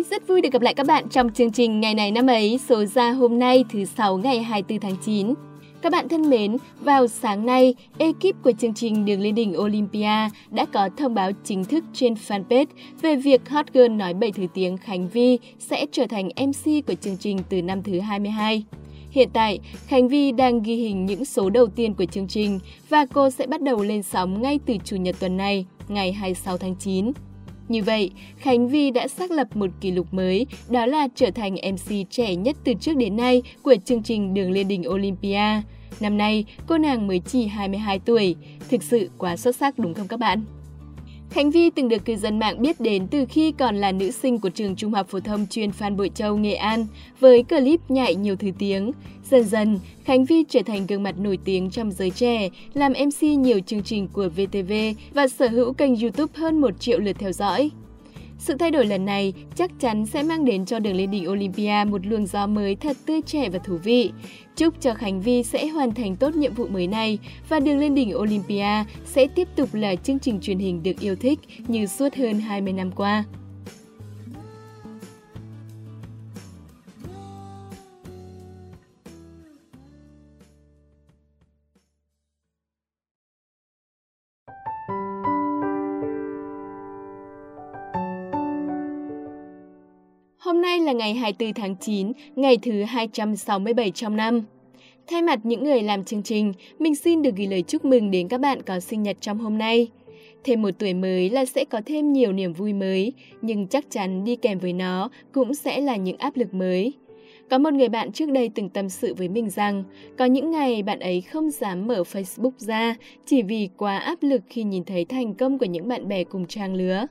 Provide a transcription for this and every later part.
Hi, rất vui được gặp lại các bạn trong chương trình Ngày này năm ấy số ra hôm nay thứ 6 ngày 24 tháng 9. Các bạn thân mến, vào sáng nay, ekip của chương trình Đường lên đỉnh Olympia đã có thông báo chính thức trên fanpage về việc Hot Girl nói bảy thứ tiếng Khánh Vi sẽ trở thành MC của chương trình từ năm thứ 22. Hiện tại, Khánh Vi đang ghi hình những số đầu tiên của chương trình và cô sẽ bắt đầu lên sóng ngay từ Chủ nhật tuần này, ngày 26 tháng 9. Như vậy, Khánh Vi đã xác lập một kỷ lục mới, đó là trở thành MC trẻ nhất từ trước đến nay của chương trình Đường lên đỉnh Olympia. Năm nay, cô nàng mới chỉ 22 tuổi. Thực sự quá xuất sắc đúng không các bạn? Khánh Vi từng được cư dân mạng biết đến từ khi còn là nữ sinh của trường Trung học phổ thông chuyên Phan Bội Châu, Nghệ An, với clip nhảy nhiều thứ tiếng. Dần dần, Khánh Vi trở thành gương mặt nổi tiếng trong giới trẻ, làm MC nhiều chương trình của VTV và sở hữu kênh YouTube hơn 1 triệu lượt theo dõi. Sự thay đổi lần này chắc chắn sẽ mang đến cho đường lên đỉnh Olympia một luồng gió mới thật tươi trẻ và thú vị. Chúc cho Khánh Vi sẽ hoàn thành tốt nhiệm vụ mới này và đường lên đỉnh Olympia sẽ tiếp tục là chương trình truyền hình được yêu thích như suốt hơn 20 năm qua. Hôm nay là ngày 24 tháng 9, ngày thứ 267 trong năm. Thay mặt những người làm chương trình, mình xin được gửi lời chúc mừng đến các bạn có sinh nhật trong hôm nay. Thêm một tuổi mới là sẽ có thêm nhiều niềm vui mới, nhưng chắc chắn đi kèm với nó cũng sẽ là những áp lực mới. Có một người bạn trước đây từng tâm sự với mình rằng, có những ngày bạn ấy không dám mở Facebook ra chỉ vì quá áp lực khi nhìn thấy thành công của những bạn bè cùng trang lứa.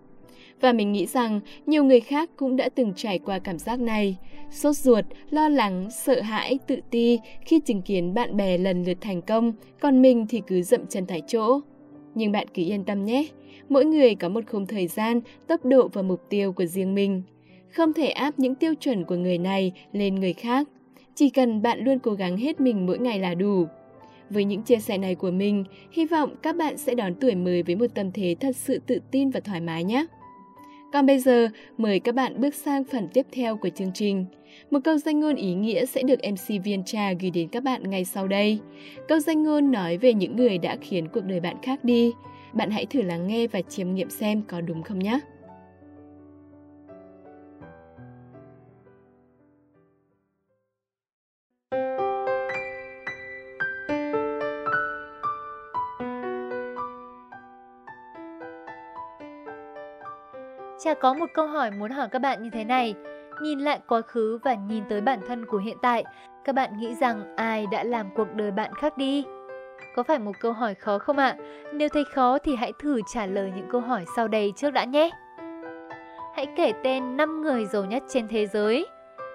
Và mình nghĩ rằng nhiều người khác cũng đã từng trải qua cảm giác này. Sốt ruột, lo lắng, sợ hãi, tự ti khi chứng kiến bạn bè lần lượt thành công, còn mình thì cứ dậm chân tại chỗ. Nhưng bạn cứ yên tâm nhé, mỗi người có một khung thời gian, tốc độ và mục tiêu của riêng mình. Không thể áp những tiêu chuẩn của người này lên người khác. Chỉ cần bạn luôn cố gắng hết mình mỗi ngày là đủ. Với những chia sẻ này của mình, hy vọng các bạn sẽ đón tuổi mới với một tâm thế thật sự tự tin và thoải mái nhé. Còn bây giờ, mời các bạn bước sang phần tiếp theo của chương trình. Một câu danh ngôn ý nghĩa sẽ được MC Viên Trà gửi đến các bạn ngay sau đây. Câu danh ngôn nói về những người đã khiến cuộc đời bạn khác đi. Bạn hãy thử lắng nghe và chiêm nghiệm xem có đúng không nhé. Chả có một câu hỏi muốn hỏi các bạn như thế này. Nhìn lại quá khứ và nhìn tới bản thân của hiện tại, các bạn nghĩ rằng ai đã làm cuộc đời bạn khác đi? Có phải một câu hỏi khó không ạ? Nếu thấy khó thì hãy thử trả lời những câu hỏi sau đây trước đã nhé. Hãy kể tên 5 người giàu nhất trên thế giới.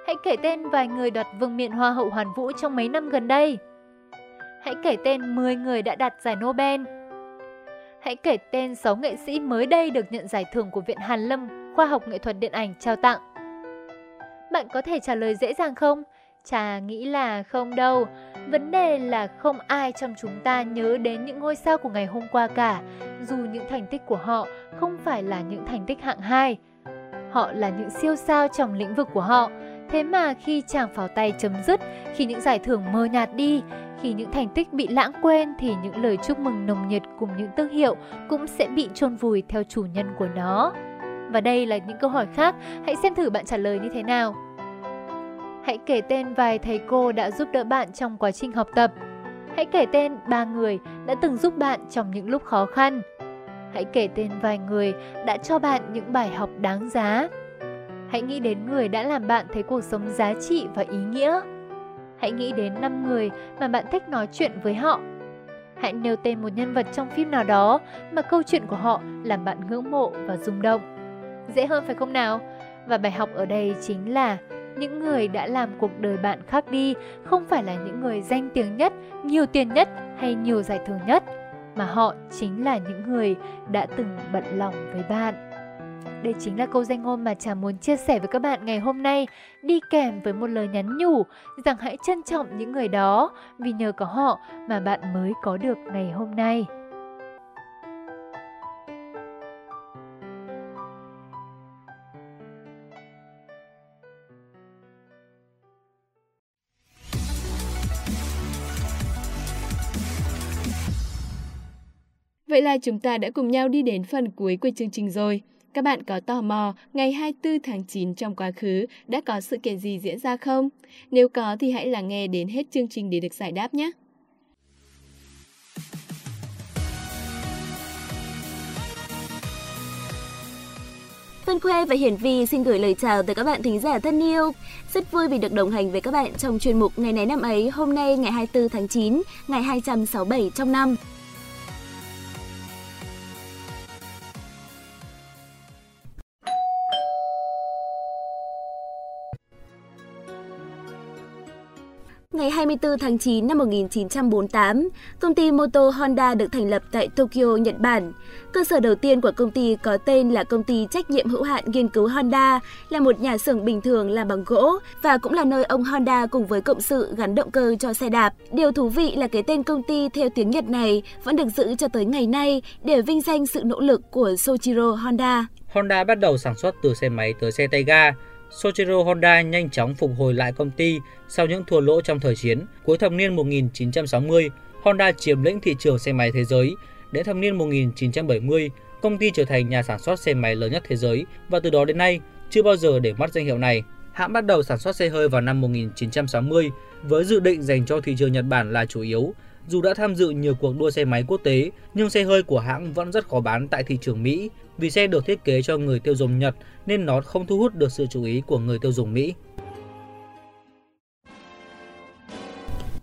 Hãy kể tên vài người đoạt vương miện Hoa hậu Hoàn Vũ trong mấy năm gần đây. Hãy kể tên 10 người đã đạt giải Nobel. Hãy kể tên 6 nghệ sĩ mới đây được nhận giải thưởng của Viện Hàn Lâm Khoa học Nghệ thuật Điện ảnh trao tặng. Bạn có thể trả lời dễ dàng không? Chà nghĩ là không đâu. Vấn đề là không ai trong chúng ta nhớ đến những ngôi sao của ngày hôm qua cả, dù những thành tích của họ không phải là những thành tích hạng 2. Họ là những siêu sao trong lĩnh vực của họ. Thế mà khi chàng pháo tay chấm dứt, khi những giải thưởng mờ nhạt đi, khi những thành tích bị lãng quên thì những lời chúc mừng nồng nhiệt cùng những thương hiệu cũng sẽ bị chôn vùi theo chủ nhân của nó. Và đây là những câu hỏi khác, hãy xem thử bạn trả lời như thế nào. Hãy kể tên vài thầy cô đã giúp đỡ bạn trong quá trình học tập. Hãy kể tên ba người đã từng giúp bạn trong những lúc khó khăn. Hãy kể tên vài người đã cho bạn những bài học đáng giá. Hãy nghĩ đến người đã làm bạn thấy cuộc sống giá trị và ý nghĩa. Hãy nghĩ đến 5 người mà bạn thích nói chuyện với họ. Hãy nêu tên một nhân vật trong phim nào đó mà câu chuyện của họ làm bạn ngưỡng mộ và rung động. Dễ hơn phải không nào? Và bài học ở đây chính là những người đã làm cuộc đời bạn khác đi không phải là những người danh tiếng nhất, nhiều tiền nhất hay nhiều giải thưởng nhất, mà họ chính là những người đã từng bận lòng với bạn. Đây chính là câu danh ngôn mà Trà muốn chia sẻ với các bạn ngày hôm nay, đi kèm với một lời nhắn nhủ rằng hãy trân trọng những người đó vì nhờ có họ mà bạn mới có được ngày hôm nay. Vậy là chúng ta đã cùng nhau đi đến phần cuối của chương trình rồi. Các bạn có tò mò ngày 24 tháng 9 trong quá khứ đã có sự kiện gì diễn ra không? Nếu có thì hãy lắng nghe đến hết chương trình để được giải đáp nhé. Vân Khuê và Hiển Vi xin gửi lời chào tới các bạn thính giả thân yêu. Rất vui vì được đồng hành với các bạn trong chuyên mục Ngày này năm ấy hôm nay ngày 24 tháng 9, ngày 267 trong năm. 24 tháng 9 năm 1948, công ty mô tô Honda được thành lập tại Tokyo, Nhật Bản. Cơ sở đầu tiên của công ty có tên là công ty trách nhiệm hữu hạn nghiên cứu Honda, là một nhà xưởng bình thường làm bằng gỗ và cũng là nơi ông Honda cùng với cộng sự gắn động cơ cho xe đạp. Điều thú vị là cái tên công ty theo tiếng Nhật này vẫn được giữ cho tới ngày nay để vinh danh sự nỗ lực của Soichiro Honda. Honda bắt đầu sản xuất từ xe máy tới xe tay ga, Soichiro Honda nhanh chóng phục hồi lại công ty sau những thua lỗ trong thời chiến. Cuối thập niên 1960, Honda chiếm lĩnh thị trường xe máy thế giới. Đến thập niên 1970, công ty trở thành nhà sản xuất xe máy lớn nhất thế giới và từ đó đến nay chưa bao giờ để mất danh hiệu này. Hãng bắt đầu sản xuất xe hơi vào năm 1960 với dự định dành cho thị trường Nhật Bản là chủ yếu. Dù đã tham dự nhiều cuộc đua xe máy quốc tế, nhưng xe hơi của hãng vẫn rất khó bán tại thị trường Mỹ vì xe được thiết kế cho người tiêu dùng Nhật nên nó không thu hút được sự chú ý của người tiêu dùng Mỹ.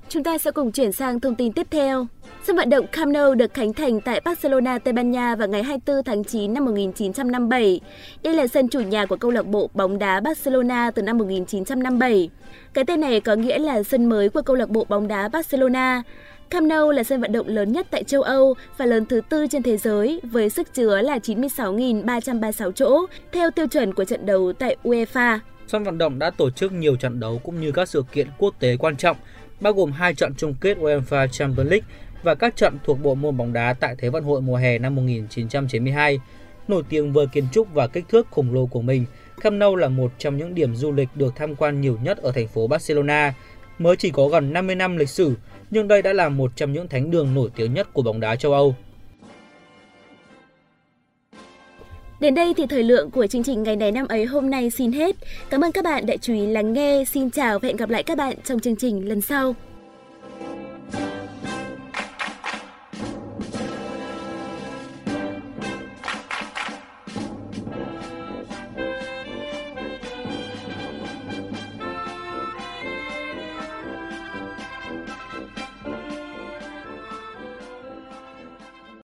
Chúng ta sẽ cùng chuyển sang thông tin tiếp theo. Sân vận động Camp Nou được khánh thành tại Barcelona, Tây Ban Nha vào ngày 24 tháng 9 năm 1957. Đây là sân chủ nhà của câu lạc bộ bóng đá Barcelona từ năm 1957. Cái tên này có nghĩa là sân mới của câu lạc bộ bóng đá Barcelona. Camp Nou là sân vận động lớn nhất tại châu Âu và lớn thứ tư trên thế giới với sức chứa là 96.336 chỗ theo tiêu chuẩn của trận đấu tại UEFA. Sân vận động đã tổ chức nhiều trận đấu cũng như các sự kiện quốc tế quan trọng, bao gồm hai trận chung kết UEFA Champions League và các trận thuộc bộ môn bóng đá tại Thế vận hội mùa hè năm 1992. Nổi tiếng với kiến trúc và kích thước khổng lồ của mình, Camp Nou là một trong những điểm du lịch được tham quan nhiều nhất ở thành phố Barcelona. Mới chỉ có gần 50 năm lịch sử, nhưng đây đã là một trong những thánh đường nổi tiếng nhất của bóng đá châu Âu. Đến đây thì thời lượng của chương trình ngày này năm ấy hôm nay xin hết. Cảm ơn các bạn đã chú ý lắng nghe. Xin chào và hẹn gặp lại các bạn trong chương trình lần sau.